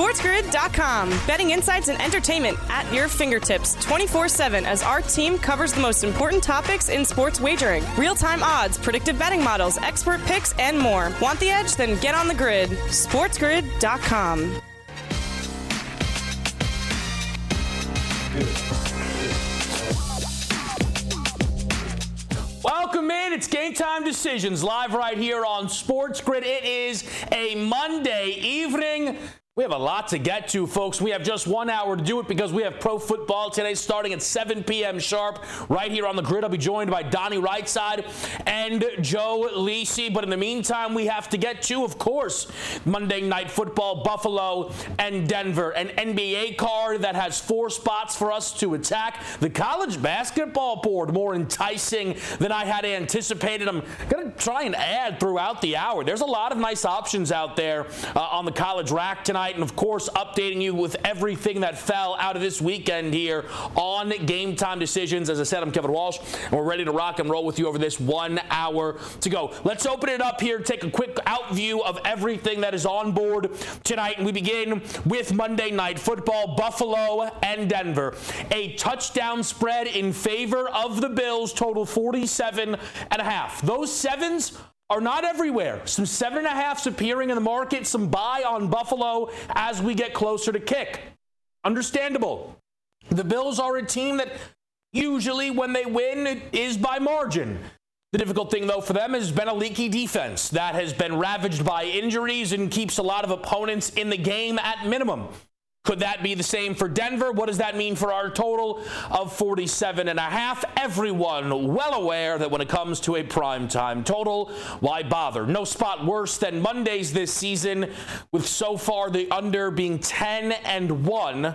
SportsGrid.com. Betting insights and entertainment at your fingertips 24 7 as our team covers the most important topics in sports wagering real time odds, predictive betting models, expert picks, and more. Want the edge? Then get on the grid. SportsGrid.com. Welcome in. It's game time decisions live right here on Sports Grid. It is a Monday evening. We have a lot to get to, folks. We have just one hour to do it because we have pro football today starting at 7 p.m. sharp right here on the grid. I'll be joined by Donnie Rightside and Joe Lisi. But in the meantime, we have to get to, of course, Monday Night Football, Buffalo and Denver. An NBA card that has four spots for us to attack. The college basketball board more enticing than I had anticipated. I'm going to try and add throughout the hour. There's a lot of nice options out there uh, on the college rack tonight tonight, and of course, updating you with everything that fell out of this weekend here on Game Time Decisions. As I said, I'm Kevin Walsh, and we're ready to rock and roll with you over this one hour to go. Let's open it up here, take a quick out view of everything that is on board tonight, and we begin with Monday Night Football, Buffalo and Denver. A touchdown spread in favor of the Bills, total 47 and a half. Those sevens are not everywhere. Some seven and a halfs appearing in the market, some buy on Buffalo as we get closer to kick. Understandable. The Bills are a team that usually, when they win, it is by margin. The difficult thing, though, for them has been a leaky defense that has been ravaged by injuries and keeps a lot of opponents in the game at minimum. Could that be the same for Denver? What does that mean for our total of 47 and a half? Everyone well aware that when it comes to a prime time total, why bother? No spot worse than Mondays this season, with so far the under being 10 and 1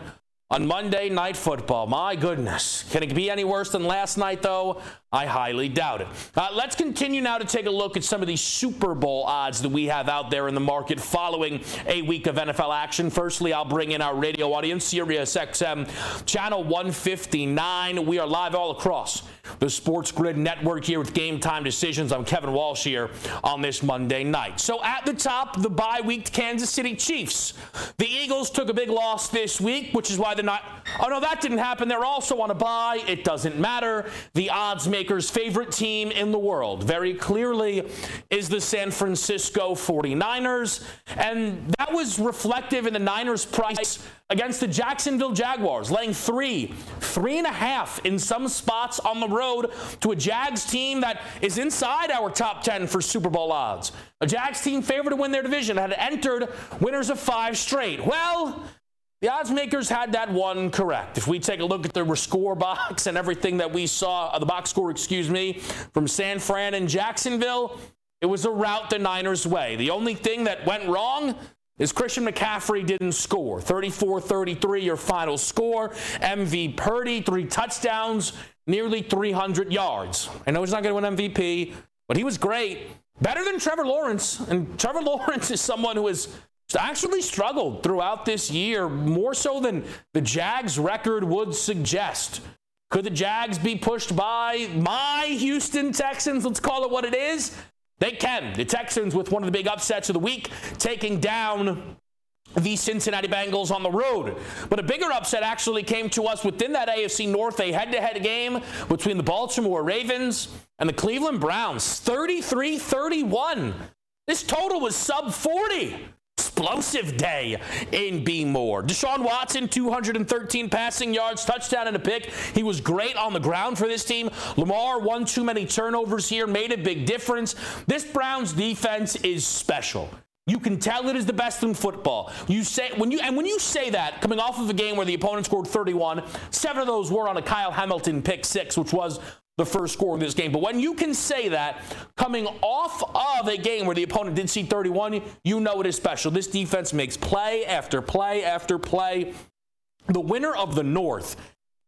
on Monday Night Football. My goodness. Can it be any worse than last night, though? I highly doubt it. Uh, let's continue now to take a look at some of these Super Bowl odds that we have out there in the market following a week of NFL action. Firstly, I'll bring in our radio audience, Sirius XM, channel 159. We are live all across the Sports Grid Network here with Game Time Decisions. I'm Kevin Walsh here on this Monday night. So at the top, the bye week Kansas City Chiefs. The Eagles took a big loss this week, which is why they're not. Oh, no, that didn't happen. They're also on a bye. It doesn't matter. The odds Maker's favorite team in the world very clearly is the San Francisco 49ers. And that was reflective in the Niners' price against the Jacksonville Jaguars, laying three, three and a half in some spots on the road to a Jags team that is inside our top 10 for Super Bowl odds. A Jags team favored to win their division had entered winners of five straight. Well, the odds makers had that one correct. If we take a look at the score box and everything that we saw, uh, the box score, excuse me, from San Fran and Jacksonville, it was a route the Niners' way. The only thing that went wrong is Christian McCaffrey didn't score. 34 33, your final score. MV Purdy, three touchdowns, nearly 300 yards. I know he's not going to win MVP, but he was great. Better than Trevor Lawrence. And Trevor Lawrence is someone who has actually struggled throughout this year, more so than the Jags record would suggest. Could the Jags be pushed by my Houston Texans? Let's call it what it is. They can. The Texans, with one of the big upsets of the week, taking down the Cincinnati Bengals on the road. But a bigger upset actually came to us within that AFC North, a head to head game between the Baltimore Ravens and the Cleveland Browns 33 31. This total was sub 40 explosive day in B Moore. Deshaun Watson, 213 passing yards, touchdown and a pick. He was great on the ground for this team. Lamar, one too many turnovers here, made a big difference. This Browns defense is special. You can tell it is the best in football. You say when you and when you say that, coming off of a game where the opponent scored 31, seven of those were on a Kyle Hamilton pick six, which was the first score of this game. But when you can say that coming off of a game where the opponent did see 31, you know it is special. This defense makes play after play after play. The winner of the North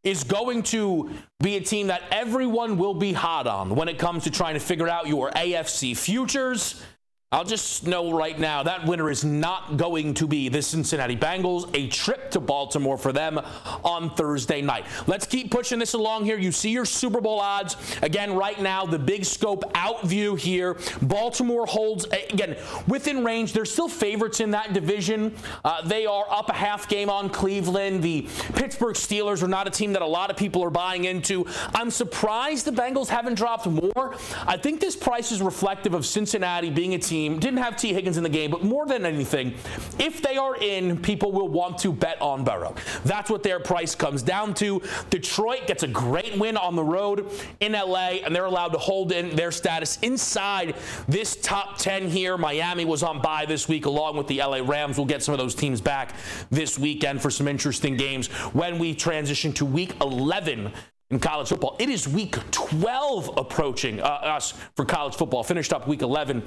is going to be a team that everyone will be hot on when it comes to trying to figure out your AFC futures. I'll just know right now that winner is not going to be the Cincinnati Bengals. A trip to Baltimore for them on Thursday night. Let's keep pushing this along here. You see your Super Bowl odds. Again, right now, the big scope out view here. Baltimore holds, again, within range. They're still favorites in that division. Uh, they are up a half game on Cleveland. The Pittsburgh Steelers are not a team that a lot of people are buying into. I'm surprised the Bengals haven't dropped more. I think this price is reflective of Cincinnati being a team team. Didn't have Tee Higgins in the game, but more than anything, if they are in, people will want to bet on Burrow. That's what their price comes down to. Detroit gets a great win on the road in LA, and they're allowed to hold in their status inside this top 10 here. Miami was on bye this week, along with the LA Rams. We'll get some of those teams back this weekend for some interesting games when we transition to week 11 in college football. It is week 12 approaching uh, us for college football. Finished up week 11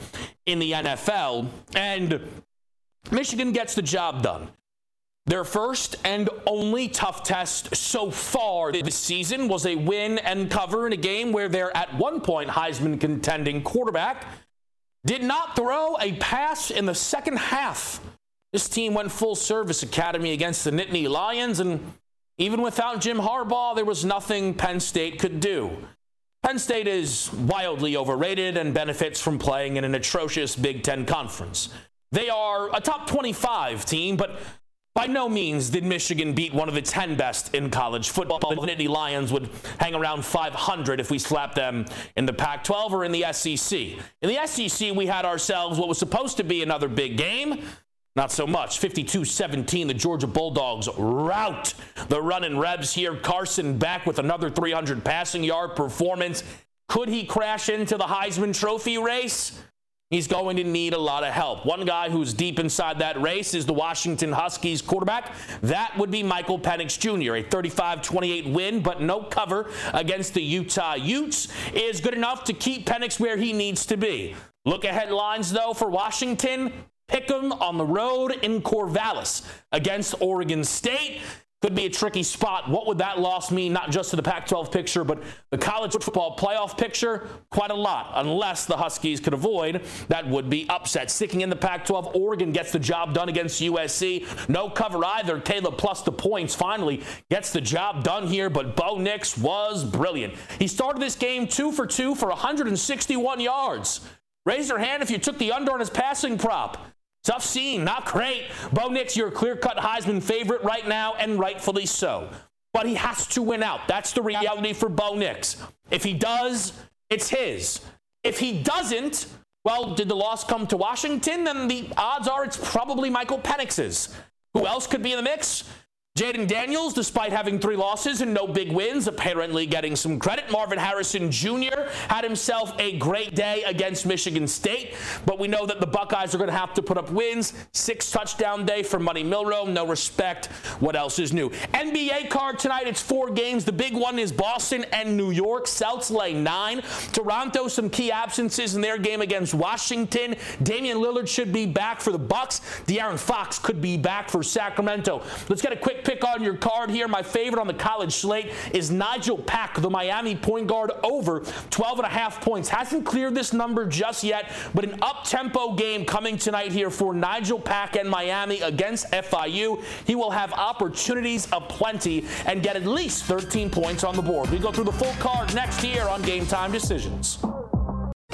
in the NFL, and Michigan gets the job done. Their first and only tough test so far this season was a win and cover in a game where their at one point Heisman contending quarterback did not throw a pass in the second half. This team went full service academy against the Nittany Lions and even without Jim Harbaugh, there was nothing Penn State could do. Penn State is wildly overrated and benefits from playing in an atrocious Big Ten conference. They are a top 25 team, but by no means did Michigan beat one of the 10 best in college football. The Nittany Lions would hang around 500 if we slapped them in the Pac 12 or in the SEC. In the SEC, we had ourselves what was supposed to be another big game. Not so much. 52 17, the Georgia Bulldogs rout the running Rebs here. Carson Beck with another 300 passing yard performance. Could he crash into the Heisman Trophy race? He's going to need a lot of help. One guy who's deep inside that race is the Washington Huskies quarterback. That would be Michael Penix Jr. A 35 28 win, but no cover against the Utah Utes is good enough to keep Penix where he needs to be. Look ahead lines, though, for Washington. Pick'em on the road in Corvallis against Oregon State. Could be a tricky spot. What would that loss mean, not just to the Pac 12 picture, but the college football playoff picture? Quite a lot, unless the Huskies could avoid that would be upset. Sticking in the Pac 12, Oregon gets the job done against USC. No cover either. Caleb plus the points finally gets the job done here, but Bo Nix was brilliant. He started this game two for two for 161 yards. Raise your hand if you took the under on his passing prop. Tough scene, not great. Bo Nix, your clear cut Heisman favorite right now, and rightfully so. But he has to win out. That's the reality for Bo Nix. If he does, it's his. If he doesn't, well, did the loss come to Washington? Then the odds are it's probably Michael Penix's. Who else could be in the mix? Jayden Daniels, despite having three losses and no big wins, apparently getting some credit. Marvin Harrison Jr. had himself a great day against Michigan State, but we know that the Buckeyes are going to have to put up wins. Six touchdown day for Money Milroe. No respect. What else is new? NBA card tonight. It's four games. The big one is Boston and New York. Celts lay nine. Toronto, some key absences in their game against Washington. Damian Lillard should be back for the Bucks. De'Aaron Fox could be back for Sacramento. Let's get a quick pick on your card here. My favorite on the college slate is Nigel Pack, the Miami point guard, over 12 and a half points. Hasn't cleared this number just yet, but an up-tempo game coming tonight here for Nigel Pack and Miami against FIU. He will have opportunities aplenty and get at least 13 points on the board. We go through the full card next year on Game Time Decisions.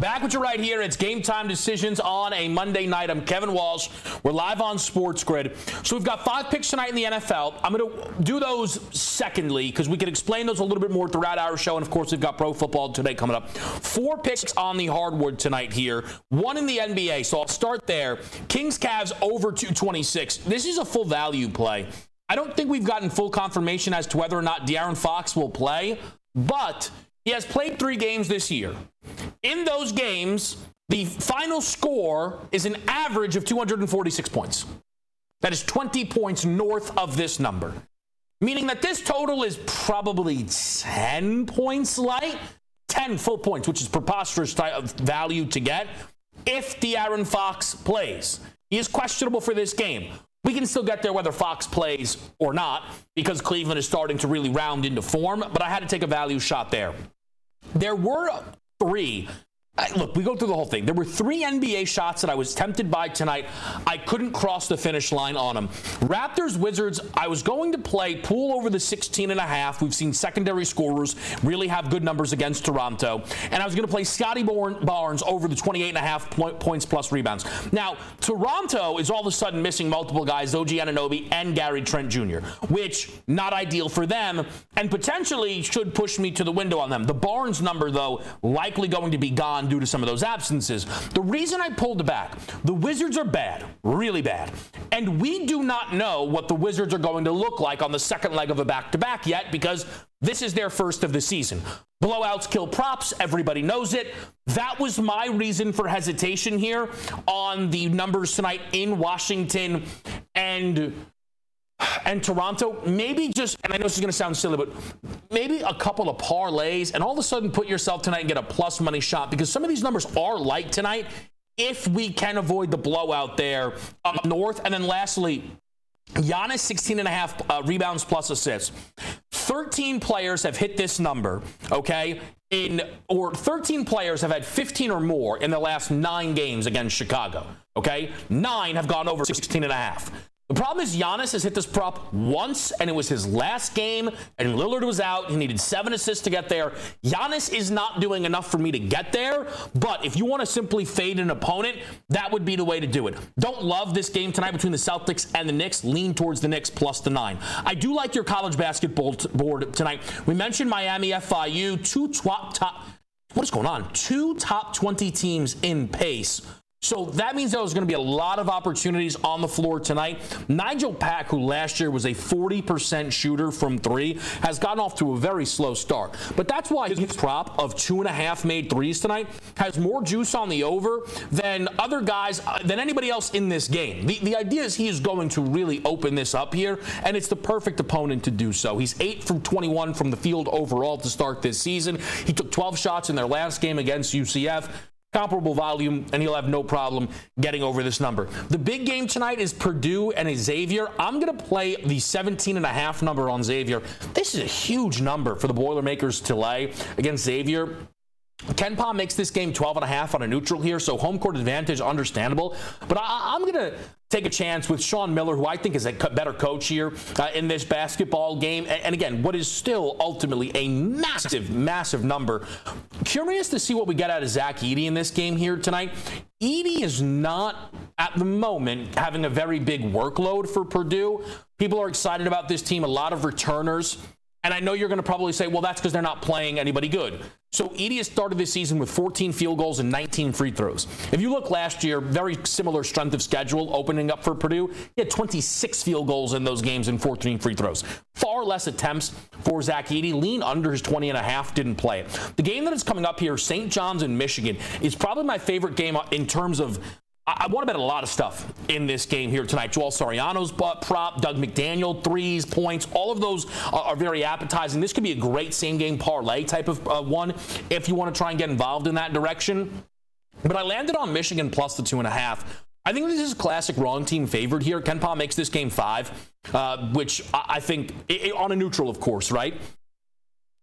Back with you right here. It's game time decisions on a Monday night. I'm Kevin Walsh. We're live on Sports Grid. So we've got five picks tonight in the NFL. I'm going to do those secondly because we can explain those a little bit more throughout our show. And of course, we've got pro football today coming up. Four picks on the hardwood tonight here. One in the NBA. So I'll start there. Kings Cavs over 226. This is a full value play. I don't think we've gotten full confirmation as to whether or not De'Aaron Fox will play, but he has played three games this year. In those games, the final score is an average of 246 points. That is 20 points north of this number, meaning that this total is probably 10 points light, 10 full points, which is preposterous type of value to get if De'Aaron Fox plays. He is questionable for this game. We can still get there whether Fox plays or not because Cleveland is starting to really round into form, but I had to take a value shot there. There were three look, we go through the whole thing. There were three NBA shots that I was tempted by tonight. I couldn't cross the finish line on them. Raptors Wizards, I was going to play pool over the 16 and a half. We've seen secondary scorers really have good numbers against Toronto. And I was going to play Scottie Barnes over the 28 and a half point, points plus rebounds. Now, Toronto is all of a sudden missing multiple guys, OG Anunoby and Gary Trent Jr., which not ideal for them and potentially should push me to the window on them. The Barnes number, though, likely going to be gone due to some of those absences. The reason I pulled back, the Wizards are bad, really bad. And we do not know what the Wizards are going to look like on the second leg of a back to back yet because this is their first of the season. Blowouts kill props. Everybody knows it. That was my reason for hesitation here on the numbers tonight in Washington and and Toronto, maybe just, and I know this is going to sound silly, but maybe a couple of parlays and all of a sudden put yourself tonight and get a plus money shot because some of these numbers are light tonight if we can avoid the blowout there up north. And then lastly, Giannis 16 and a half uh, rebounds plus assists. 13 players have hit this number, okay? In or 13 players have had 15 or more in the last 9 games against Chicago, okay? 9 have gone over 16 and a half. The problem is Giannis has hit this prop once, and it was his last game, and Lillard was out. He needed seven assists to get there. Giannis is not doing enough for me to get there, but if you want to simply fade an opponent, that would be the way to do it. Don't love this game tonight between the Celtics and the Knicks. Lean towards the Knicks plus the nine. I do like your college basketball t- board tonight. We mentioned Miami FIU, two top, top what is going on? Two top 20 teams in pace so that means there's going to be a lot of opportunities on the floor tonight. Nigel Pack, who last year was a 40% shooter from three, has gotten off to a very slow start. But that's why his prop of two and a half made threes tonight has more juice on the over than other guys, uh, than anybody else in this game. The, the idea is he is going to really open this up here, and it's the perfect opponent to do so. He's 8 from 21 from the field overall to start this season. He took 12 shots in their last game against UCF comparable volume, and he'll have no problem getting over this number. The big game tonight is Purdue and Xavier. I'm going to play the 17 and a half number on Xavier. This is a huge number for the Boilermakers to lay against Xavier. KenPom makes this game 12 and a half on a neutral here, so home court advantage understandable. But I, am going to take a chance with Sean Miller, who I think is a better coach here uh, in this basketball game. And, and, again, what is still ultimately a massive, massive number. Curious to see what we get out of Zach Edey in this game here tonight. Edey is not at the moment having a very big workload for Purdue. People are excited about this team, a lot of returners. And I know you're going to probably say, well, that's because they're not playing anybody good. So has started this season with 14 field goals and 19 free throws. If you look last year, very similar strength of schedule opening up for Purdue. He had 26 field goals in those games and 14 free throws. Far less attempts for Zach Edey. Lean under his 20 and a half, didn't play it. The game that is coming up here, St. John's in Michigan, is probably my favorite game in terms of I, want to bet a lot of stuff in this game here tonight. Joel Soriano's prop, Dug McDaniel, threes, points, all of those are, are very appetizing. This could be a great same game parlay type of uh, one if you want to try and get involved in that direction. But I landed on Michigan plus the two and a half. I think this is a classic wrong team favored here. KenPom makes this game five, uh, which I, I think it, on a neutral, of course, right?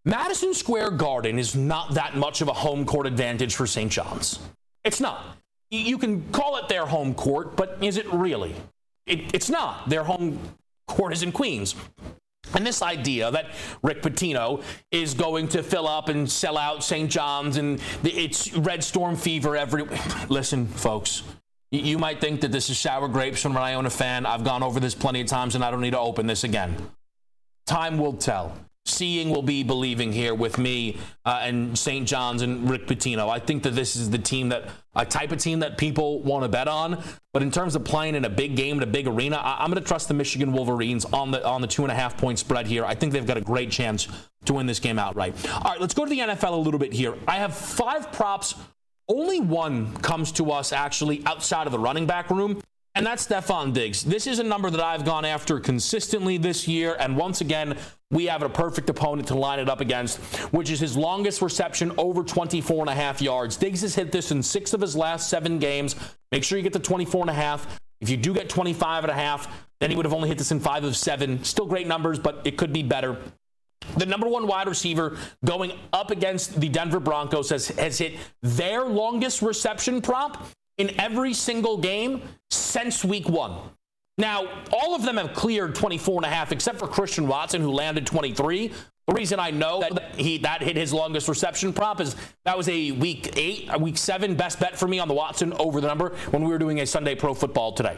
Madison Square Garden is not that much of a home court advantage for St. John's. It's not you can call it their home court, but is it really? It, it's not. Their home court is in Queens. And this idea that Rick Pitino is going to fill up and sell out St. John's and it's Red Storm fever every. Listen, folks, you might think that this is sour grapes from an Iona fan. I've gone over this plenty of times and I don't need to open this again. Time will tell seeing will be believing here with me uh, and St. John's and Rick Pitino. I think that this is the team that a type of team that people want to bet on. But in terms of playing in a big game in a big arena, I, am going to trust the Michigan Wolverines on the on the two and a half point spread here. I think they've got a great chance to win this game outright. All right, let's go to the NFL a little bit here. I have five props. Only one comes to us actually outside of the running back room. And that's Stefon Diggs. This is a number that I've gone after consistently this year. And once again, we have a perfect opponent to line it up against, which is his longest reception over 24 and a half yards. Diggs has hit this in six of his last seven games. Make sure you get the 24 and a half. If you do get 25 and a half, then he would have only hit this in five of seven. Still great numbers, but it could be better. The number one wide receiver going up against the Denver Broncos has, has hit their longest reception prop in every single game since week one. Now, all of them have cleared 24 and a half, except for Christian Watson, who landed 23. The reason I know that he that hit his longest reception prop is that was a week eight, a week seven best bet for me on the Watson over the number when we were doing a Sunday Pro Football today.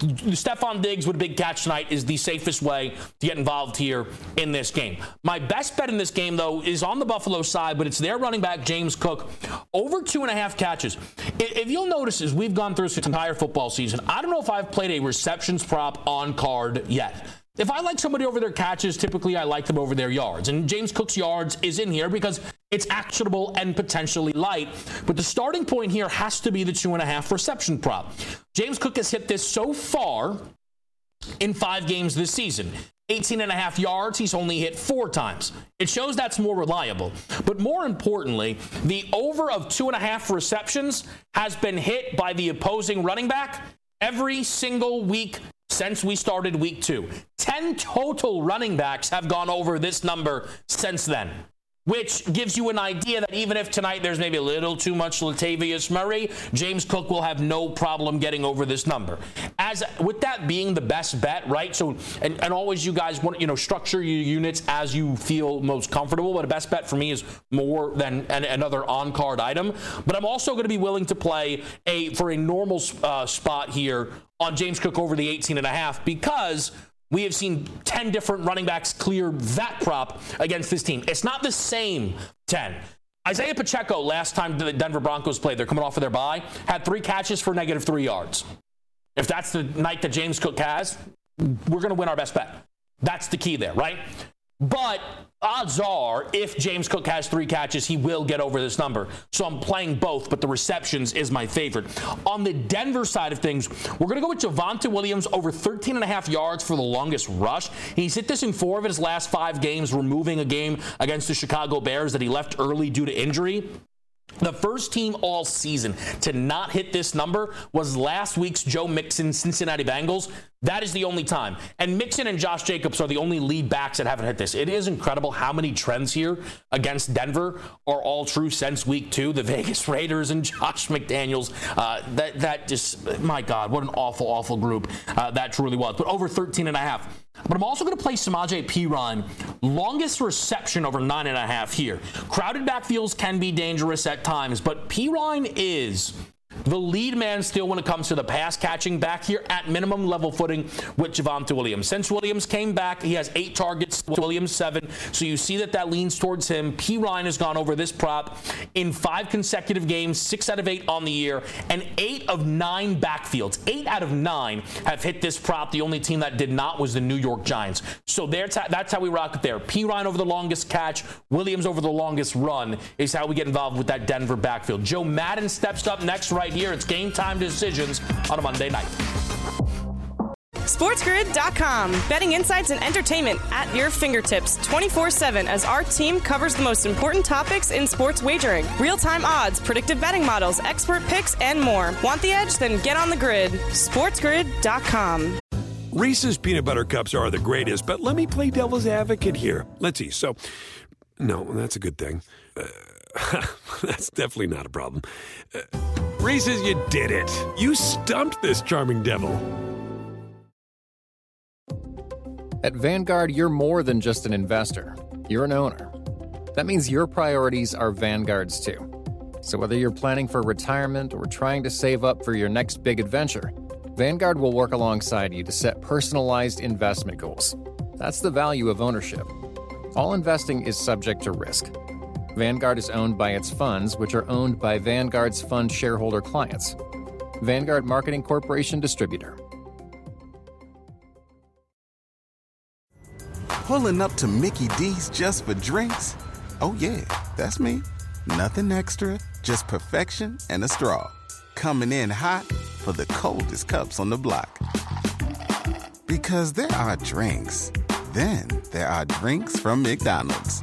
Stefon Diggs with a big catch tonight is the safest way to get involved here in this game. My best bet in this game, though, is on the Buffalo side, but it's their running back, James Cook, over two and a half catches. If you'll notice, as we've gone through this entire football season, I don't know if I've played a receptions prop on card yet. If I like somebody over their catches, typically I like them over their yards. And James Cook's yards is in here because it's actionable and potentially light. But the starting point here has to be the two and a half reception prop. James Cook has hit this so far in five games this season. 18 and a half yards, he's only hit four times. It shows that's more reliable. But more importantly, the over of two and a half receptions has been hit by the opposing running back every single week since we started week two. 10 total running backs have gone over this number since then which gives you an idea that even if tonight there's maybe a little too much Latavius Murray, James Cook will have no problem getting over this number. As with that being the best bet, right? So and, and always you guys want you know structure your units as you feel most comfortable. But a best bet for me is more than an, another on card item. But I'm also going to be willing to play a for a normal uh, spot here on James Cook over the 18 and a half because we have seen 10 different running backs clear that prop against this team. It's not the same 10. Isaiah Pacheco, last time the Denver Broncos played, they're coming off of their bye, had three catches for negative three yards. If that's the night that James Cook has, we're going to win our best bet. That's the key there, right? But odds are, if James Cook has three catches, he will get over this number. So I'm playing both, but the receptions is my favorite. On the Denver side of things, we're going to go with Javonte Williams over 13 and a half yards for the longest rush. He's hit this in four of his last five games, removing a game against the Chicago Bears that he left early due to injury. The first team all season to not hit this number was last week's Joe Mixon Cincinnati Bengals. That is the only time. And Mixon and Josh Jacobs are the only lead backs that haven't hit this. It is incredible how many trends here against Denver are all true since week two. The Vegas Raiders and Josh McDaniels. Uh, that, that just, my God, what an awful, awful group uh, that truly was. But over 13 and a half. But I'm also going to play Samaje Perine, longest reception over nine and a half here. Crowded backfields can be dangerous at times, but Perine is the lead man still when it comes to the pass catching back here at minimum level footing with Javonte Williams. Since Williams came back, he has eight targets, Williams seven. So you see that that leans towards him. Perine has gone over this prop in five consecutive games, six out of eight on the year, and eight of nine backfields. Eight out of nine have hit this prop. The only team that did not was the New York Giants. So that's how, that's how we rock it there. Perine over the longest catch, Williams over the longest run is how we get involved with that Denver backfield. Joe Madden steps up next right here. It's game time decisions on a Monday night. SportsGrid.com. Betting insights and entertainment at your fingertips 24 7 as our team covers the most important topics in sports wagering real time odds, predictive betting models, expert picks, and more. Want the edge? Then get on the grid. SportsGrid.com. Reese's peanut butter cups are the greatest, but let me play devil's advocate here. Let's see. So, no, that's a good thing. Uh, That's definitely not a problem. Uh, Reese's, you did it. You stumped this charming devil. At Vanguard, you're more than just an investor, you're an owner. That means your priorities are Vanguard's too. So whether you're planning for retirement or trying to save up for your next big adventure, Vanguard will work alongside you to set personalized investment goals. That's the value of ownership. All investing is subject to risk. Vanguard is owned by its funds, which are owned by Vanguard's fund shareholder clients. Vanguard Marketing Corporation Distributor. Pulling up to Mickey D's just for drinks? Oh, yeah, that's me. Nothing extra, just perfection and a straw. Coming in hot for the coldest cups on the block. Because there are drinks, then there are drinks from McDonald's.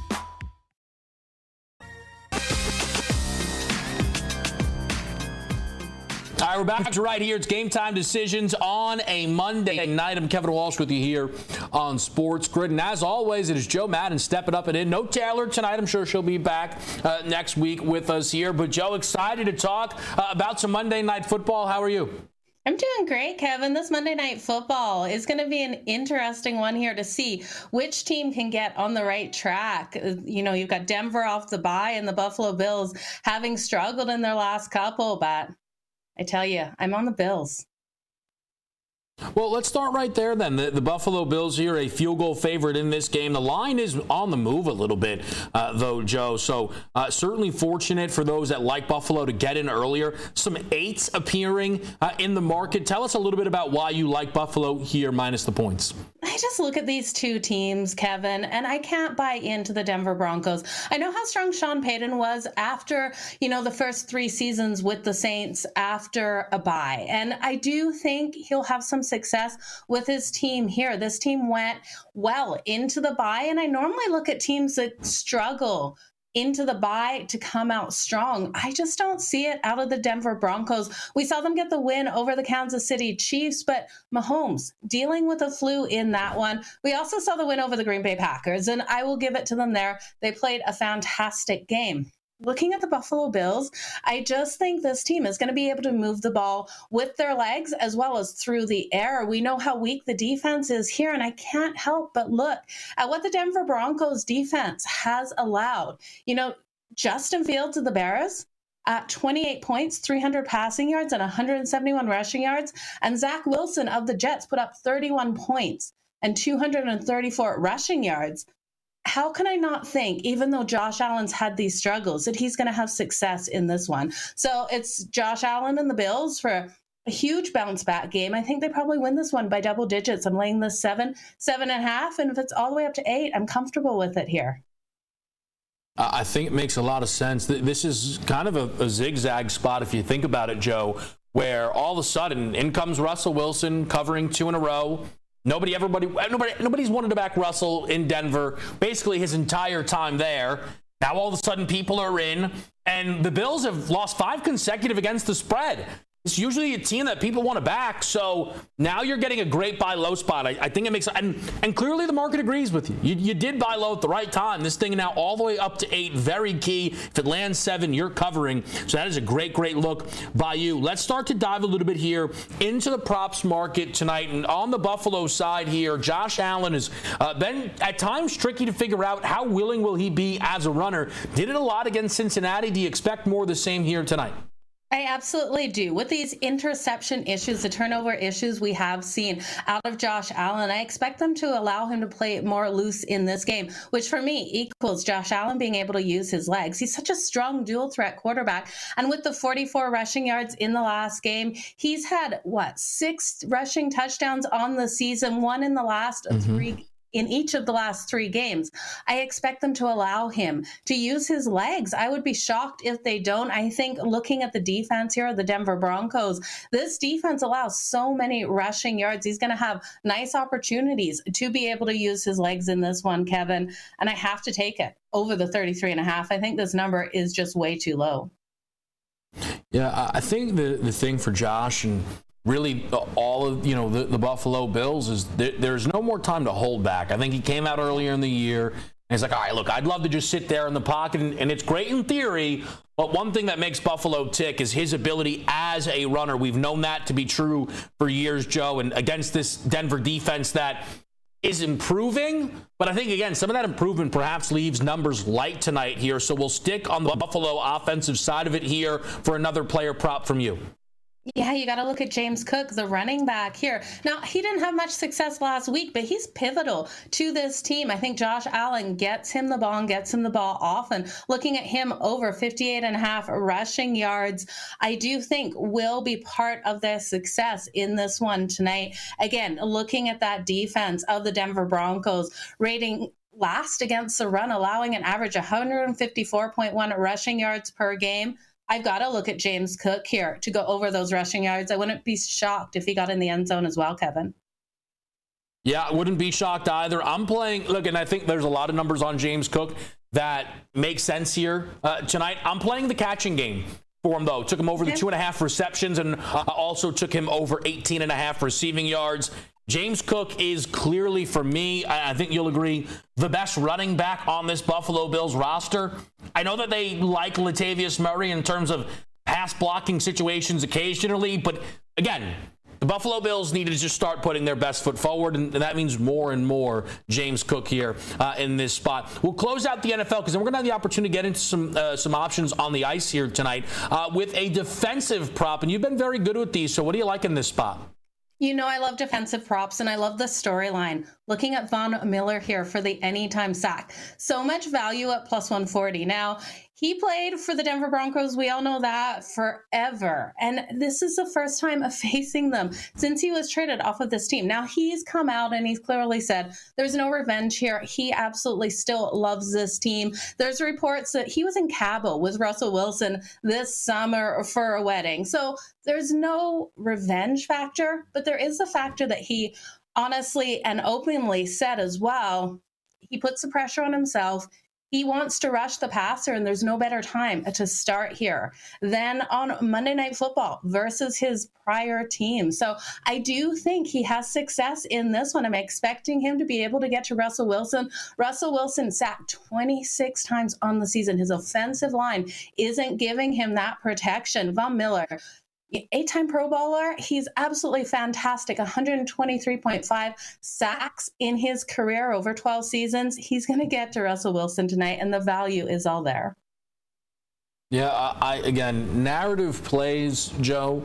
All right, we're back to right here. It's game time decisions on a Monday night. I'm Kevin Walsh with you here on Sports Grid. And as always, it is Joe Madden stepping up and in. No Taylor tonight. I'm sure she'll be back uh, next week with us here. But Joe, excited to talk uh, about some Monday night football. How are you? I'm doing great, Kevin. This Monday Night Football is going to be an interesting one here to see which team can get on the right track. You know, you've got Denver off the bye and the Buffalo Bills having struggled in their last couple, but I tell you, I'm on the Bills. Well, let's start right there then. The, the, Buffalo Bills here, a field goal favorite in this game. The line is on the move a little bit, uh, though, Joe. So, uh, certainly fortunate for those that like Buffalo to get in earlier. Some eights appearing uh, in the market. Tell us a little bit about why you like Buffalo here, minus the points. I just look at these two teams, Kevin, and I can't buy into the Denver Broncos. I know how strong Sean Payton was after, you know, the first three seasons with the Saints after a bye. And I do think he'll have some success with his team here. This team went well into the bye, and I normally look at teams that struggle into the bye to come out strong. I just don't see it out of the Denver Broncos. We saw them get the win over the Kansas City Chiefs, but Mahomes dealing with a flu in that one. We also saw the win over the Green Bay Packers, and I will give it to them there. They played a fantastic game looking at the Buffalo Bills, I just think this team is going to be able to move the ball with their legs as well as through the air. We know how weak the defense is here, and I can't help but look at what the Denver Broncos defense has allowed. You know, Justin Fields of the Bears, at 28 points, 300 passing yards, and 171 rushing yards. And Zach Wilson of the Jets put up 31 points and 234 rushing yards how can I not think, even though Josh Allen's had these struggles, that he's going to have success in this one? So it's Josh Allen and the Bills for a huge bounce back game. I think they probably win this one by double digits. I'm laying this seven, seven and a half, and if it's all the way up to eight, I'm comfortable with it here. I think it makes a lot of sense. This is kind of a, a, zigzag spot if you think about it, Joe, where all of a sudden in comes Russell Wilson covering two in a row. Nobody, everybody, nobody, nobody's wanted to back Russell in Denver basically his entire time there. Now all of a sudden people are in, and the Bills have lost five consecutive against the spread. It's usually a team that people want to back. So now you're getting a great buy low spot. I, I think it makes and and clearly the market agrees with you. you. You did buy low at the right time. This thing now all the way up to eight, very key. If it lands seven, you're covering. So that is a great, great look by you. Let's start to dive a little bit here into the props market tonight. And on the Buffalo side here, Josh Allen has uh, been at times tricky to figure out how willing will he be as a runner. Did it a lot against Cincinnati. Do you expect more of the same here tonight? I absolutely do. With these interception issues, the turnover issues we have seen out of Josh Allen, I expect them to allow him to play more loose in this game, which for me equals Josh Allen being able to use his legs. He's such a strong dual threat quarterback. And with the 44 rushing yards in the last game, he's had what, six rushing touchdowns on the season, one in the last mm-hmm. three in each of the last three games. I expect them to allow him to use his legs. I would be shocked if they don't. I think looking at the defense here, the Denver Broncos, this defense allows so many rushing yards. He's going to have nice opportunities to be able to use his legs in this one, Kevin. And I have to take it over the 33 and a half. I think this number is just way too low. Yeah, I think the, the thing for Josh, and really all of you know the, the Buffalo Bills is there, there's no more time to hold back. I think he came out earlier in the year and he's like, all right, look, I'd love to just sit there in the pocket and, and it's great in theory, but one thing that makes Buffalo tick is his ability as a runner. We've known that to be true for years, Joe, and against this Denver defense that is improving, but I think again some of that improvement perhaps leaves numbers light tonight here. So we'll stick on the Buffalo offensive side of it here for another player prop from you. Yeah, you got to look at James Cook, the running back here. Now, he didn't have much success last week, but he's pivotal to this team. I think Josh Allen gets him the ball and gets him the ball often. Looking at him over 58 and a half rushing yards, I do think will be part of their success in this one tonight. Again, looking at that defense of the Denver Broncos, rating last against the run, allowing an average 154.1 rushing yards per game. I've got to look at James Cook here to go over those rushing yards. I wouldn't be shocked if he got in the end zone as well, Kevin. Yeah, I wouldn't be shocked either. I'm playing, look, and I think there's a lot of numbers on James Cook that make sense here uh, tonight. I'm playing the catching game for him, though. Took him over okay. the two and a half receptions and uh, also took him over 18 and a half receiving yards. James Cook is clearly, for me, I think you'll agree, the best running back on this Buffalo Bills roster. I know that they like Latavius Murray in terms of pass blocking situations occasionally, but again, the Buffalo Bills need to just start putting their best foot forward, and that means more and more James Cook here uh, in this spot. We'll close out the NFL because then we're going to have the opportunity to get into some uh, some options on the ice here tonight uh, with a defensive prop, and you've been very good with these. So, what do you like in this spot? You know, I love defensive props and I love the storyline. Looking at Von Miller here for the anytime sack. So much value at plus 140. Now, he played for the Denver Broncos. We all know that forever. And this is the first time of facing them since he was traded off of this team. Now he's come out and he's clearly said there's no revenge here. He absolutely still loves this team. There's reports that he was in Cabo with Russell Wilson this summer for a wedding. So there's no revenge factor, but there is a factor that he honestly and openly said as well. He puts the pressure on himself he wants to rush the passer, and there's no better time to start here than on Monday Night Football versus his prior team. So I do think he has success in this one. I'm expecting him to be able to get to Russell Wilson. Russell Wilson sacked 26 times on the season. His offensive line isn't giving him that protection. Von Miller, eight time Pro Bowler. He's absolutely fantastic. 123.5 sacks in his career over 12 seasons. He's going to get to Russell Wilson tonight, and the value is all there. Yeah, I, again, narrative plays, Joe.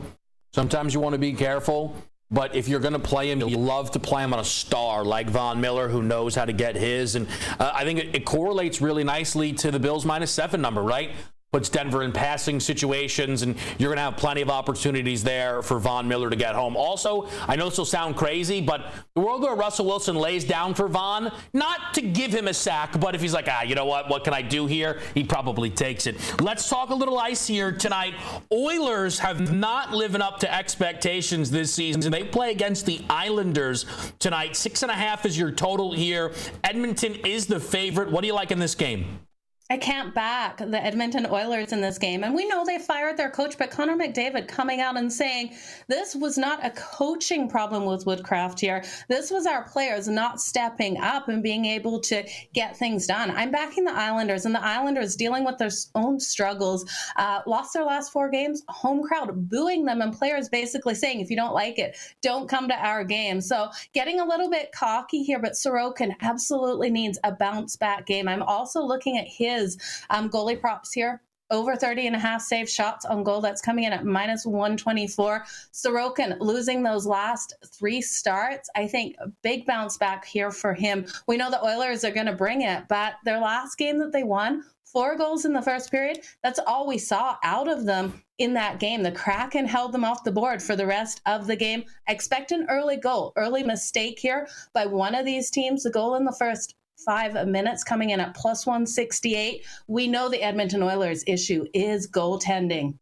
Sometimes you want to be careful. But if you're going to play him, you love to play him on a star like Von Miller, who knows how to get his. And uh, I think it, it correlates really nicely to the Bills minus seven number, right? Puts Denver in passing situations, and you're going to have plenty of opportunities there for Von Miller to get home. Also, I know this will sound crazy, but the world where Russell Wilson lays down for Von, not to give him a sack, but if he's like, ah, you know what, what can I do here? He probably takes it. Let's talk a little ice here tonight. Oilers have not living up to expectations this season. They play against the Islanders tonight. Six and a half is your total here. Edmonton is the favorite. What do you like in this game? I can't back the Edmonton Oilers in this game. And we know they fired their coach, but Connor McDavid coming out and saying this was not a coaching problem with Woodcroft here. This was our players not stepping up and being able to get things done. I'm backing the Islanders, and the Islanders dealing with their own struggles. Uh, lost their last four games, home crowd booing them, and players basically saying, if you don't like it, don't come to our game. So getting a little bit cocky here, but Sorokin absolutely needs a bounce back game. I'm also looking at his his um, goalie props here over 30 and a half save shots on goal. That's coming in at minus 124. Sorokin losing those last three starts. I think big bounce back here for him. We know the Oilers are going to bring it, but their last game that they won, four goals in the first period, that's all we saw out of them in that game. The Kraken held them off the board for the rest of the game. expect an early goal, early mistake here by one of these teams. The goal in the first five minutes coming in at plus 168. We know the Edmonton Oilers issue is goaltending.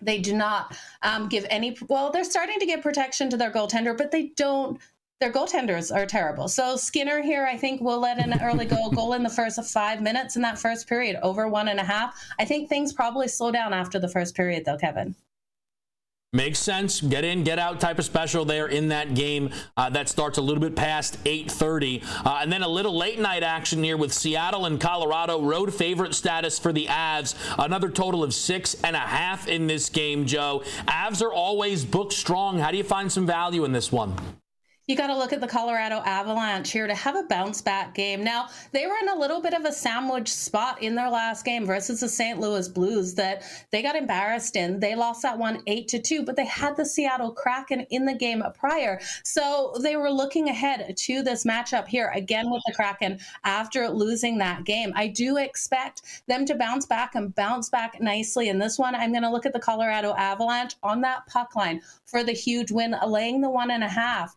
They do not um, give any, well, they're starting to give protection to their goaltender, but they don't. Their goaltenders are terrible. So Skinner here, I think, will let an early goal goal in the first five minutes in that first period, over one and a half. I think things probably slow down after the first period, though, Kevin. Makes sense. Get in, get out type of special there in that game uh, that starts a little bit past 8:30, uh, and then a little late night action here with Seattle and Colorado. Road favorite status for the Avs. Another total of six and a half in this game. Joe, Avs are always booked strong. How do you find some value in this one? You got to look at the Colorado Avalanche here to have a bounce back game. Now, they were in a little bit of a sandwich spot in their last game versus the St. Louis Blues that they got embarrassed in. They lost that one 8 to 2, but they had the Seattle Kraken in the game prior. So they were looking ahead to this matchup here again with the Kraken after losing that game. I do expect them to bounce back and bounce back nicely in this one. I'm going to look at the Colorado Avalanche on that puck line for the huge win, laying the one and a half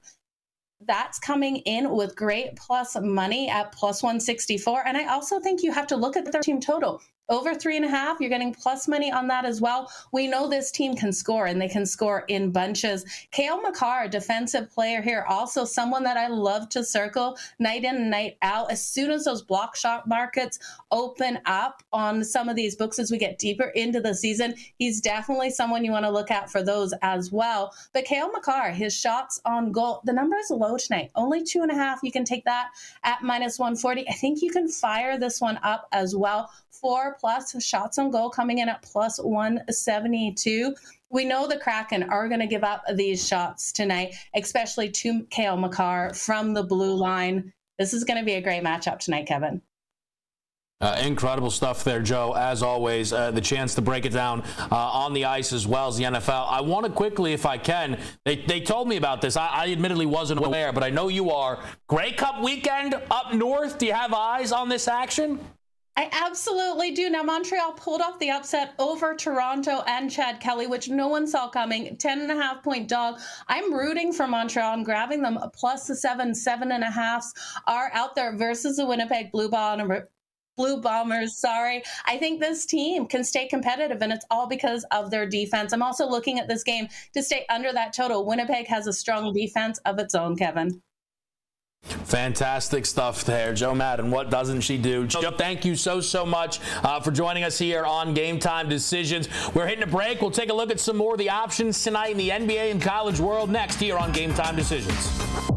that's coming in with great plus money at plus 164. And I also think you have to look at the team total over three and a half. You're getting plus money on that as well. We know this team can score and they can score in bunches. Cale Makar, defensive player here, also someone that I love to circle night in and night out. As soon as those block shot markets open up on some of these books as we get deeper into the season, he's definitely someone you want to look at for those as well. But Cale Makar, his shots on goal, the number is low tonight, only two and a half. You can take that at minus 140. I think you can fire this one up as well four plus shots on goal coming in at plus 172. We know the Kraken are going to give up these shots tonight, especially to Cale Makar from the blue line. This is going to be a great matchup tonight, Kevin. Uh, incredible stuff there, Joe. As always, uh, the chance to break it down uh, on the ice as well as the NFL. I want to quickly, if I can, they, they told me about this. I, I admittedly wasn't aware, but I know you are. Grey Cup weekend up north. Do you have eyes on this action? I absolutely do. Now, Montreal pulled off the upset over Toronto and Chad Kelly, which no one saw coming. 10 and a half point dog. I'm rooting for Montreal. I'm grabbing them plus the seven, seven and a halfs are out there versus the Winnipeg Blue. Blue Bombers, sorry. I think this team can stay competitive, and it's all because of their defense. I'm also looking at this game to stay under that total. Winnipeg has a strong defense of its own, Kevin. Fantastic stuff there, Joe Madden. What doesn't she do? Joe, thank you so, so much uh, for joining us here on Game Time Decisions. We're hitting a break. We'll take a look at some more of the options tonight in the NBA and college world next here on Game Time Decisions.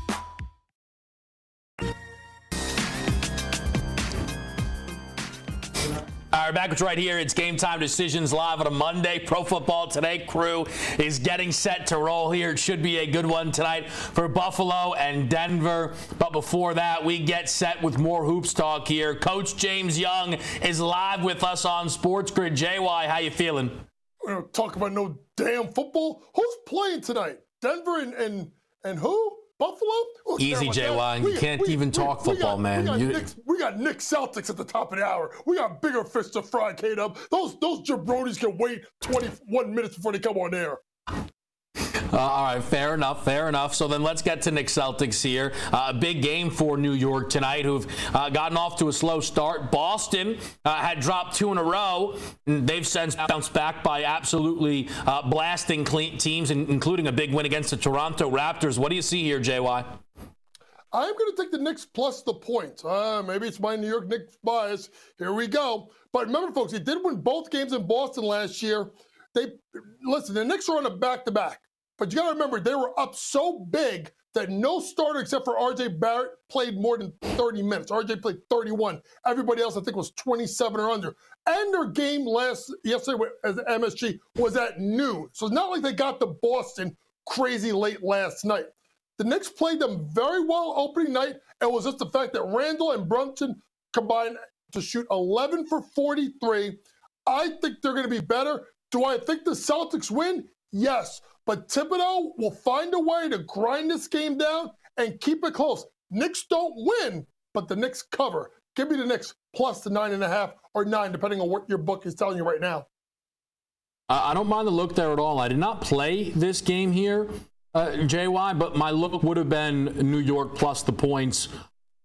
All right, back with right here. It's game time decisions live on a Monday. Pro Football Today crew is getting set to roll here. It should be a good one tonight for Buffalo and Denver. But before that, we get set with more hoops talk here. Coach James Young is live with us on Sports Grid. JY, how you feeling? We don't talk about no damn football. Who's playing tonight? Denver and and, and who? Buffalo? Oh, Easy, JY. You can't we, even we, talk we football, got, man. We got, You- Nick, we got Nick Celtics at the top of the hour. We got bigger fish to fry, K Dub. Those those jabronis can wait 21 minutes before they come on air. Uh, all right, fair enough, fair enough. So then let's get to Nick Celtics here. Uh, big game for New York tonight, who've uh, gotten off to a slow start. Boston uh, had dropped two in a row. They've since bounced back by absolutely uh, blasting teams, in- including a big win against the Toronto Raptors. What do you see here, JY? I'm going to take the Knicks plus the points. Uh, maybe it's my New York Knicks bias. Here we go. But remember, folks, they did win both games in Boston last year. They listen. The Knicks are on a back-to-back, but you got to remember they were up so big that no starter except for R.J. Barrett played more than 30 minutes. R.J. played 31. Everybody else, I think, was 27 or under. And their game last yesterday as MSG was at noon, so it's not like they got to Boston crazy late last night. The Knicks played them very well opening night. It was just the fact that Randle and Brunson combined to shoot 11 for 43. I think they're going to be better. Do I think the Celtics win? Yes. But Thibodeau will find a way to grind this game down and keep it close. Knicks don't win, but the Knicks cover. Give me the Knicks plus the nine and a half or nine, depending on what your book is telling you right now. I don't mind the look there at all. I did not play this game here, uh, JY, but my look would have been New York plus the points.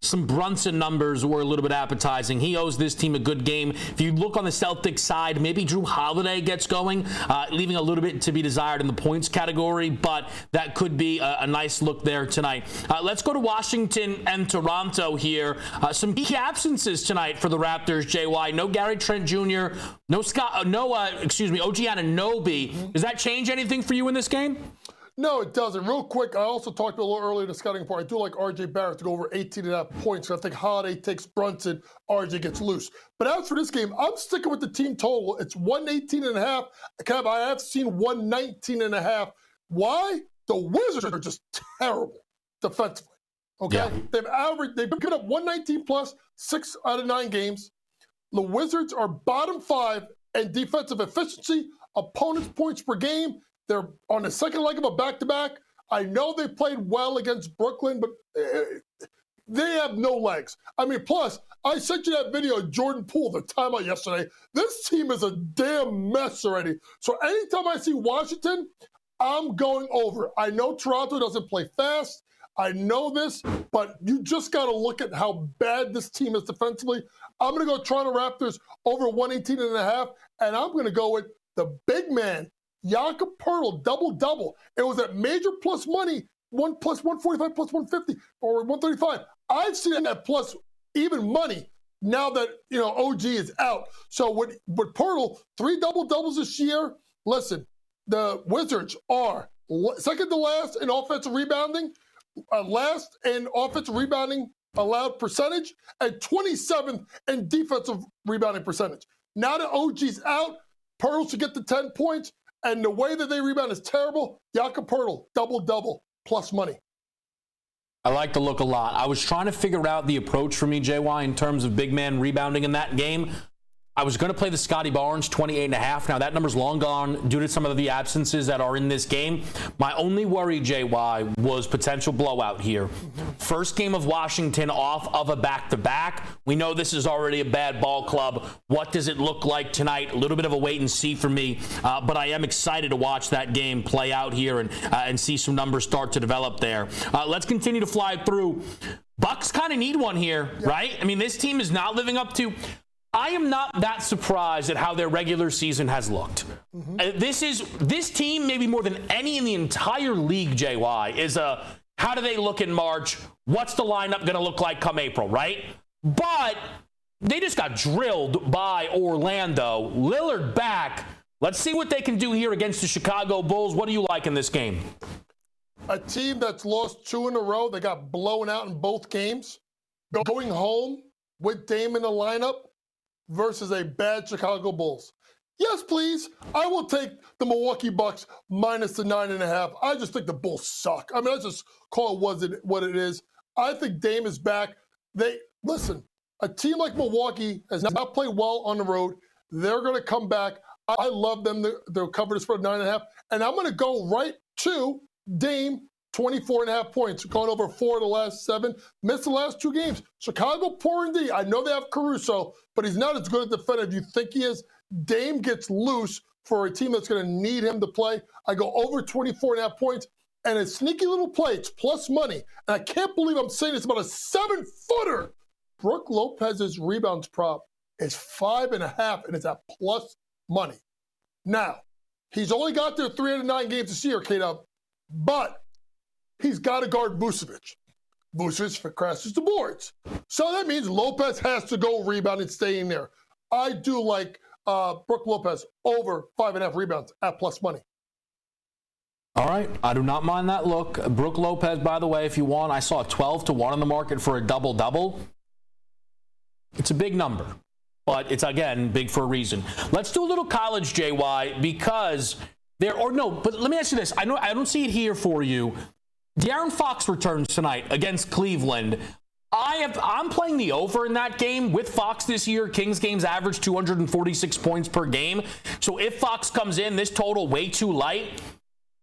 Some Brunson numbers were a little bit appetizing. He owes this team a good game. If you look on the Celtics side, maybe Jrue Holiday gets going, uh, leaving a little bit to be desired in the points category, but that could be a, a nice look there tonight. Uh, let's go to Washington and Toronto here. Uh, some key absences tonight for the Raptors, JY. No Gary Trent Jr., no Scott, uh, no, uh, excuse me, OG Anunoby. Does that change anything for you in this game? No, it doesn't. Real quick, I also talked a little earlier in the scouting report. I do like RJ Barrett to go over 18 and a half points. I think Holiday takes Brunson, RJ gets loose. But as for this game, I'm sticking with the team total. It's 118 and a half. Kev, I have seen 119 and a half. Why? The Wizards are just terrible defensively. Okay? Yeah. They've averaged, they've given up 119 plus six out of nine games. The Wizards are bottom five in defensive efficiency, opponents' points per game. They're on the second leg of a back to back. I know they played well against Brooklyn, but eh, they have no legs. I mean, plus, I sent you that video of Jordan Poole, the timeout yesterday. This team is a damn mess already. So anytime I see Washington, I'm going over. I know Toronto doesn't play fast. I know this, but you just got to look at how bad this team is defensively. I'm going to go Toronto Raptors over 118 and a half, and I'm going to go with the big man, Jakob Poeltl, double double. It was at major plus money, one plus 145 plus 150 or 135. I've seen it at plus even money now that you know OG is out. So with with Poeltl, three double doubles this year. Listen, the Wizards are second to last in offensive rebounding, uh, last in offensive rebounding allowed percentage, and 27th in defensive rebounding percentage. Now that OG's out, Poeltl should get the 10 points, and the way that they rebound is terrible. Jakob Poeltl, double double plus money. I like the look a lot. I was trying to figure out the approach for me, JY, in terms of big man rebounding in that game. I was going to play the Scottie Barnes 28 and a half. Now that number's long gone due to some of the absences that are in this game. My only worry, JY, was potential blowout here. First game of Washington off of a back-to-back. We know this is already a bad ball club. What does it look like tonight? A little bit of a wait and see for me, uh, but I am excited to watch that game play out here and uh, and see some numbers start to develop there. Uh, let's continue to fly through. Bucks kind of need one here, right? I mean, this team is not living up to. I am not that surprised at how their regular season has looked. Mm-hmm. Uh, this is this team, maybe more than any in the entire league. JY is a how do they look in March? What's the lineup going to look like come April? Right, but they just got drilled by Orlando. Lillard back. Let's see what they can do here against the Chicago Bulls. What do you like in this game? A team that's lost two in a row. They got blown out in both games. Going home with Dame in the lineup versus a bad Chicago Bulls. Yes, please. I will take the Milwaukee Bucks minus the nine and a half. I just think the Bulls suck. I mean, I just call it what it, is. I think Dame is back. They listen. A team like Milwaukee has not played well on the road. They're going to come back. I love them. They're covered spread nine and a half, and I'm going to go right to Dame 24 and a half points, gone over four the last seven, missed the last two games. Chicago, poor indeed. I know they have Caruso, but he's not as good a defender as you think he is. Dame gets loose for a team that's going to need him to play. I go over 24 and a half points. And a sneaky little play, it's plus money. And I can't believe I'm saying it's about a seven footer. Brook Lopez's rebounds prop is five and a half, and it's at plus money. Now, he's only got there 309 games this year, K but he's got to guard Vucevic. Vucevic crashes the boards. So that means Lopez has to go rebound and stay in there. I do like uh, Brook Lopez over five and a half rebounds at plus money. All right. I do not mind that look. Brook Lopez, by the way, if you want, I saw 12 to 1 on the market for a double double. It's a big number, but it's, again, big for a reason. Let's do a little college, JY, because there, or no, but let me ask you this. I know I don't see it here for you. De'Aaron Fox returns tonight against Cleveland. I have I'm playing the over in that game with Fox this year. Kings games average 246 points per game. So if Fox comes in, this total way too light.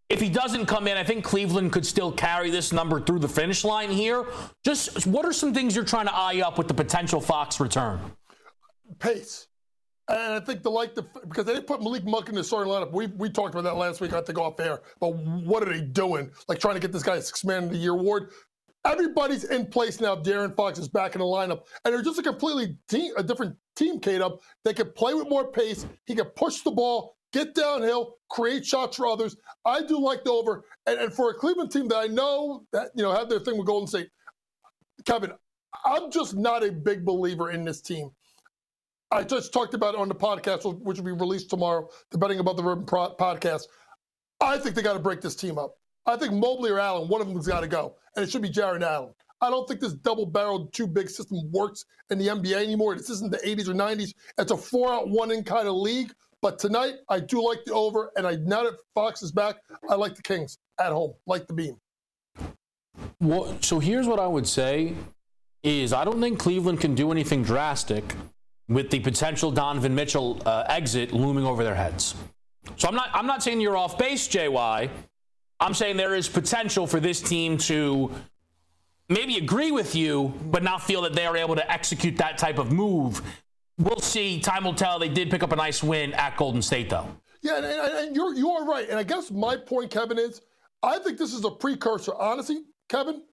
If he doesn't come in, I think Cleveland could still carry this number through the finish line here. Just what are some things you're trying to eye up with the potential Fox return? Pace. And I think the like the because they didn't put Malik Monk in the starting lineup. We we talked about that last week. I think off air. But what are they doing? Like trying to get this guy a six man of the year award. Everybody's in place now. De'Aaron Fox is back in the lineup, and they're just a completely team, a different team. Kate up. They can play with more pace. He can push the ball, get downhill, create shots for others. I do like the over, and, and for a Cleveland team that I know that you know have their thing with Golden State. Kevin, I'm just not a big believer in this team. I just talked about on the podcast, which will be released tomorrow, the Betting Above the Rim podcast. I think they got to break this team up. I think Mobley or Allen, one of them's got to go, and it should be Jarrett Allen. I don't think this double-barreled two-big system works in the NBA anymore. This isn't the 80s or 90s. It's a four-out, one-in kind of league. But tonight, I do like the over, and I now that Fox is back, I like the Kings at home, like the beam. Well, so here's what I would say: is I don't think Cleveland can do anything drastic with the potential Donovan Mitchell uh, exit looming over their heads. So I'm not I'm not saying you're off base, JY. I'm saying there is potential for this team to maybe agree with you, but not feel that they are able to execute that type of move. We'll see. Time will tell. They did pick up a nice win at Golden State, though. Yeah, and, and, and you're you are right. And I guess my point, Kevin, is I think this is a precursor, honestly, Kevin,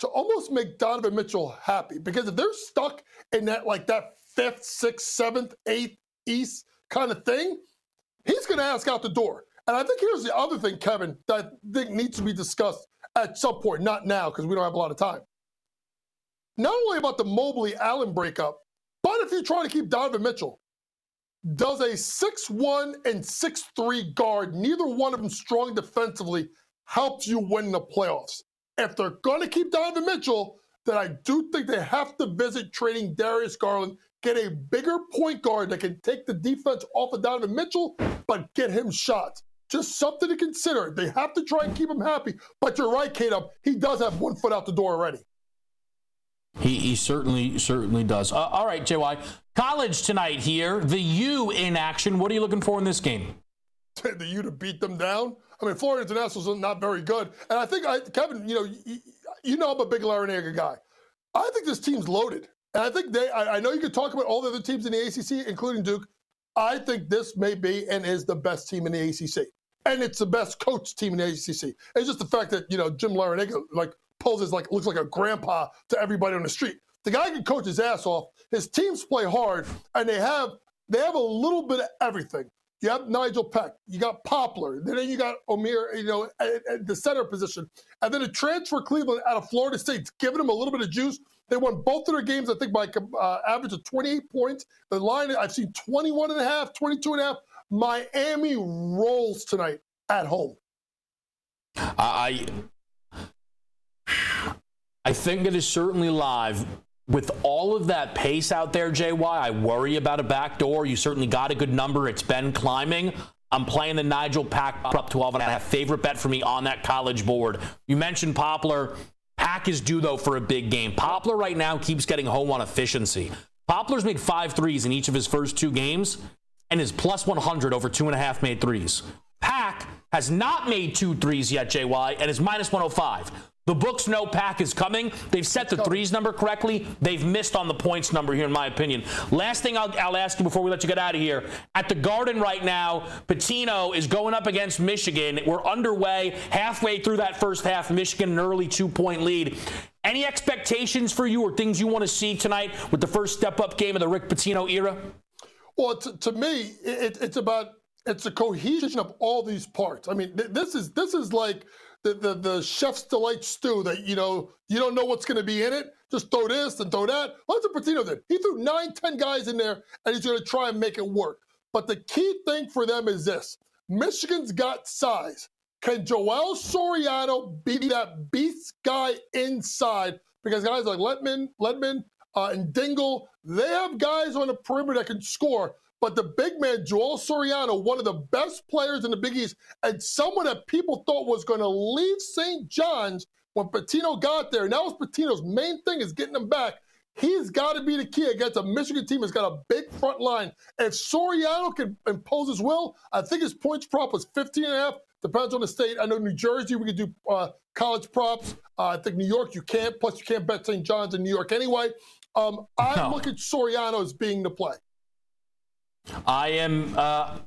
to almost make Donovan Mitchell happy because if they're stuck in that like that fifth, sixth, seventh, eighth, east kind of thing, he's going to ask out the door. And I think here's the other thing, Kevin, that I think needs to be discussed at some point, not now because we don't have a lot of time. Not only about the Mobley Allen breakup, but if you're trying to keep Donovan Mitchell, does a six-one and six-three guard, neither one of them strong defensively, help you win the playoffs? If they're going to keep Donovan Mitchell, then I do think they have to visit trading Darius Garland get a bigger point guard that can take the defense off of Donovan Mitchell, but get him shots. Just something to consider. They have to try and keep him happy. But you're right, Caleb. He does have one foot out the door already. He, he certainly certainly does. Uh, all right, JY. College tonight here. The U in action. What are you looking for in this game? the U to beat them down. I mean, Florida International's not very good, and I think I, Kevin, you know, you, you know, I'm a big Larrañaga guy. I think this team's loaded, and I think they. I, I know you could talk about all the other teams in the ACC, including Duke. I think this may be and is the best team in the ACC, and it's the best coach team in the ACC. It's just the fact that you know Jim Larrañaga like poses like looks like a grandpa to everybody on the street. The guy can coach his ass off. His teams play hard, and they have they have a little bit of everything. You have Nigel Pack, you got Poplar, then you got Omier, you know, at, at the center position, and then a transfer Cleveland out of Florida State, giving them a little bit of juice. They won both of their games, I think, by uh, average of 28 points. The line, I've seen 21 and a half, 22 and a half. Miami rolls tonight at home. I I think it is certainly live. With all of that pace out there, JY, I worry about a backdoor. You certainly got a good number. It's been climbing. I'm playing the Nigel Pack up 12 and a half. Favorite bet for me on that college board. You mentioned Poplar. Is due, though, for a big game. Poplar right now keeps getting home on efficiency. Poplar's made five threes in each of his first two games and is plus 100 over two and a half made threes. Pack has not made two threes yet, JY, and is minus 105. The books know Pack is coming. They've set the threes number correctly. They've missed on the points number here, in my opinion. Last thing I'll, I'll, ask you before we let you get out of here. At the Garden right now, Pitino is going up against Michigan. We're underway, halfway through that first half. Michigan, an early two point lead. Any expectations for you or things you want to see tonight with the first step up game of the Rick Pitino era? Well, to, to me, it, it's about it's a cohesion of all these parts. I mean, th- this is this is like the, the, the chef's delight stew that, you know, you don't know what's going to be in it. Just throw this and throw that. What's what Pitino did. He threw nine, ten guys in there, and he's going to try and make it work. But the key thing for them is this Michigan's got size. Can Joel Soriano be that beast guy inside? Because guys like Letman, Ledman, uh, and Dingle, they have guys on the perimeter that can score. But the big man, Joel Soriano, one of the best players in the Big East, and someone that people thought was going to leave St. John's when Pitino got there. And that was Pitino's main thing is getting him back. He's got to be the key against a Michigan team that's got a big front line. If Soriano can impose his will, I think his points prop was 15 and a half. Depends on the state. I know New Jersey, we could do uh, college props. Uh, I think New York, you can't. Plus, you can't bet St. John's in New York anyway. Um, I no. look at Soriano as being the play. I am. Uh,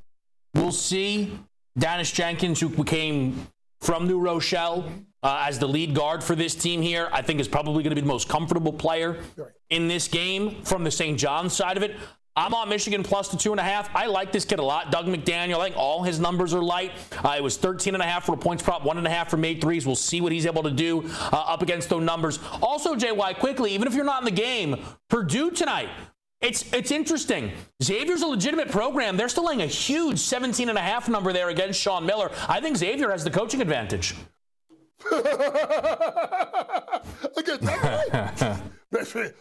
we'll see. Daniss Jenkins, who came from New Rochelle uh, as the lead guard for this team here, I think is probably going to be the most comfortable player in this game from the St. John's side of it. I'm on Michigan plus the two and a half. I like this kid a lot. Dug McDaniel, I think all his numbers are light. Uh, it was 13 and a half for a points prop, one and a half for made threes. We'll see what he's able to do uh, up against those numbers. Also, JY, quickly, even if you're not in the game, Purdue tonight it's it's interesting. Xavier's a legitimate program. They're still laying a huge 17 and a half number there against Sean Miller. I think Xavier has the coaching advantage.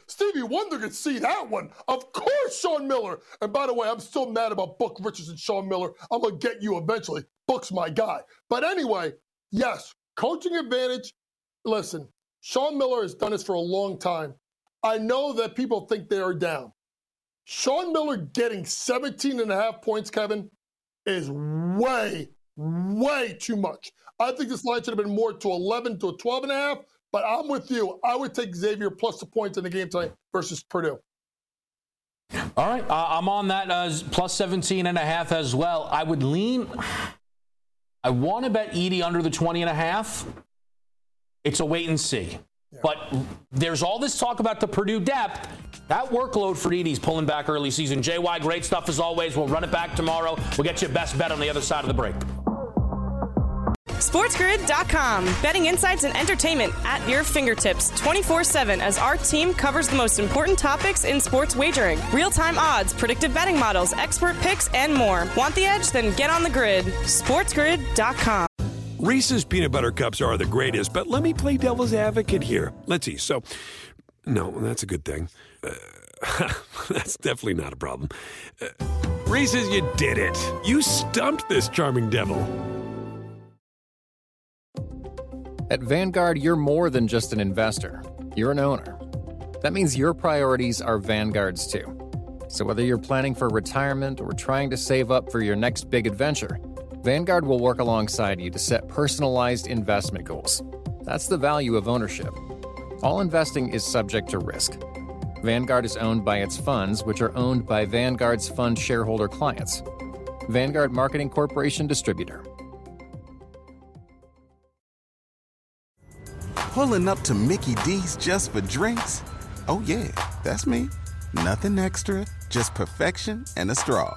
Stevie Wonder could see that one. Of course, Sean Miller. And by the way, I'm still mad about Book Richardson, Sean Miller. I'm gonna get you eventually. Book's my guy. But anyway, yes, coaching advantage. Listen, Sean Miller has done this for a long time. I know that people think they are down. Sean Miller getting 17 and a half points, Kevin, is way, way too much. I think this line should have been more to 11 to a 12 and a half, but I'm with you. I would take Xavier plus the points in the game tonight versus Purdue. All right. Uh, I'm on that as plus 17 and a half as well. I would lean. I want to bet Edey under the 20 and a half. It's a wait and see. Yeah. But there's all this talk about the Purdue depth. That workload for Edey's pulling back early season. JY, great stuff as always. We'll run it back tomorrow. We'll get you a best bet on the other side of the break. SportsGrid.com. Betting insights and entertainment at your fingertips 24 7 as our team covers the most important topics in sports wagering real time odds, predictive betting models, expert picks, and more. Want the edge? Then get on the grid. SportsGrid.com. Reese's peanut butter cups are the greatest, but let me play devil's advocate here. Let's see. So, no, that's a good thing. Uh, that's definitely not a problem. Uh, Reese's, you did it. You stumped this charming devil. At Vanguard, you're more than just an investor, you're an owner. That means your priorities are Vanguard's too. So, whether you're planning for retirement or trying to save up for your next big adventure, Vanguard will work alongside you to set personalized investment goals. That's the value of ownership. All investing is subject to risk. Vanguard is owned by its funds, which are owned by Vanguard's fund shareholder clients. Vanguard Marketing Corporation Distributor. Pulling up to Mickey D's just for drinks? Oh, yeah, that's me. Nothing extra, just perfection and a straw.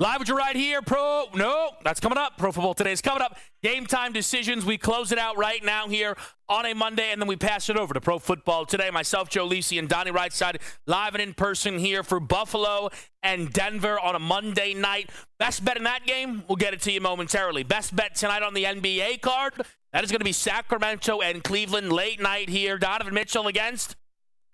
Live with you right here. Pro, no, that's coming up. Pro Football Today is coming up. Game time decisions. We close it out right now here on a Monday, and then we pass it over to Pro Football Today. Myself, Joe Lisi, and Donnie Rightside live and in person here for Buffalo and Denver on a Monday night. Best bet in that game? We'll get it to you momentarily. Best bet tonight on the NBA card? That is going to be Sacramento and Cleveland late night here. Donovan Mitchell against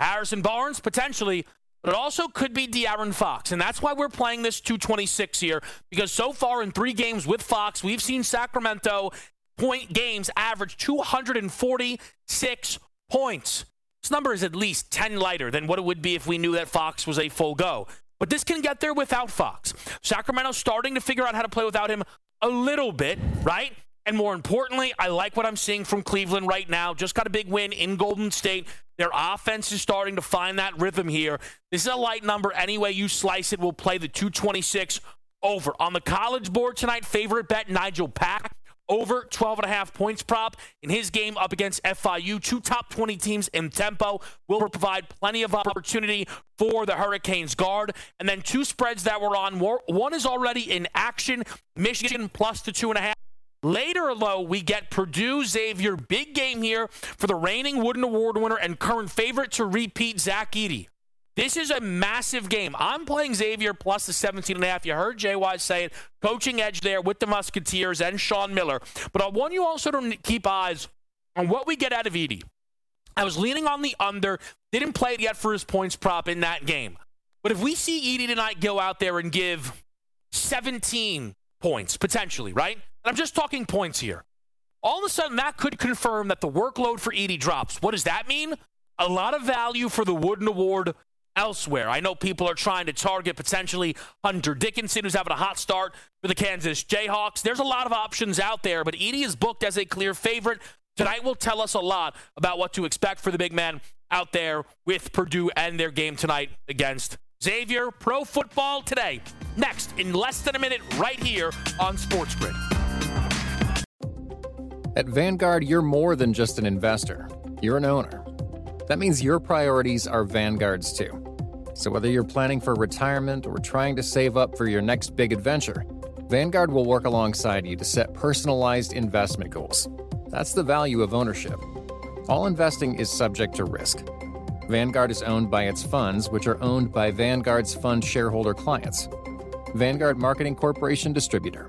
Harrison Barnes, potentially but it also could be De'Aaron Fox. And that's why we're playing this 226 here, because so far in three games with Fox, we've seen Sacramento point games average 246 points. This number is at least 10 lighter than what it would be if we knew that Fox was a full go. But this can get there without Fox. Sacramento's starting to figure out how to play without him a little bit, right? And more importantly, I like what I'm seeing from Cleveland right now. Just got a big win in Golden State. Their offense is starting to find that rhythm here. This is a light number. Any way you slice it, we'll play the 226 over. On the college board tonight, favorite bet Nigel Pack over 12 and a half points prop in his game up against FIU. Two top 20 teams in tempo will provide plenty of opportunity for the Hurricanes guard. And then two spreads that were on. One is already in action. Michigan plus the two and a half. Later, though, we get Purdue Xavier. Big game here for the reigning Wooden Award winner and current favorite to repeat, Zach Edey. This is a massive game. I'm playing Xavier plus the 17 and a half. You heard JY say it. Coaching edge there with the Musketeers and Sean Miller. But I want you also to keep eyes on what we get out of Edey. I was leaning on the under. Didn't play it yet for his points prop in that game. But if we see Edey tonight go out there and give 17 points, potentially, right? I'm just talking points here. All of a sudden, that could confirm that the workload for Edey drops. What does that mean? A lot of value for the Wooden Award elsewhere. I know people are trying to target potentially Hunter Dickinson, who's having a hot start for the Kansas Jayhawks. There's a lot of options out there, but Edey is booked as a clear favorite. Tonight will tell us a lot about what to expect for the big man out there with Purdue and their game tonight against Xavier. Pro football today. Next, in less than a minute, right here on Sports Grid. At Vanguard, you're more than just an investor, you're an owner. That means your priorities are Vanguard's too. So whether you're planning for retirement or trying to save up for your next big adventure, Vanguard will work alongside you to set personalized investment goals. That's the value of ownership. All investing is subject to risk. Vanguard is owned by its funds, which are owned by Vanguard's fund shareholder clients. Vanguard Marketing Corporation Distributor.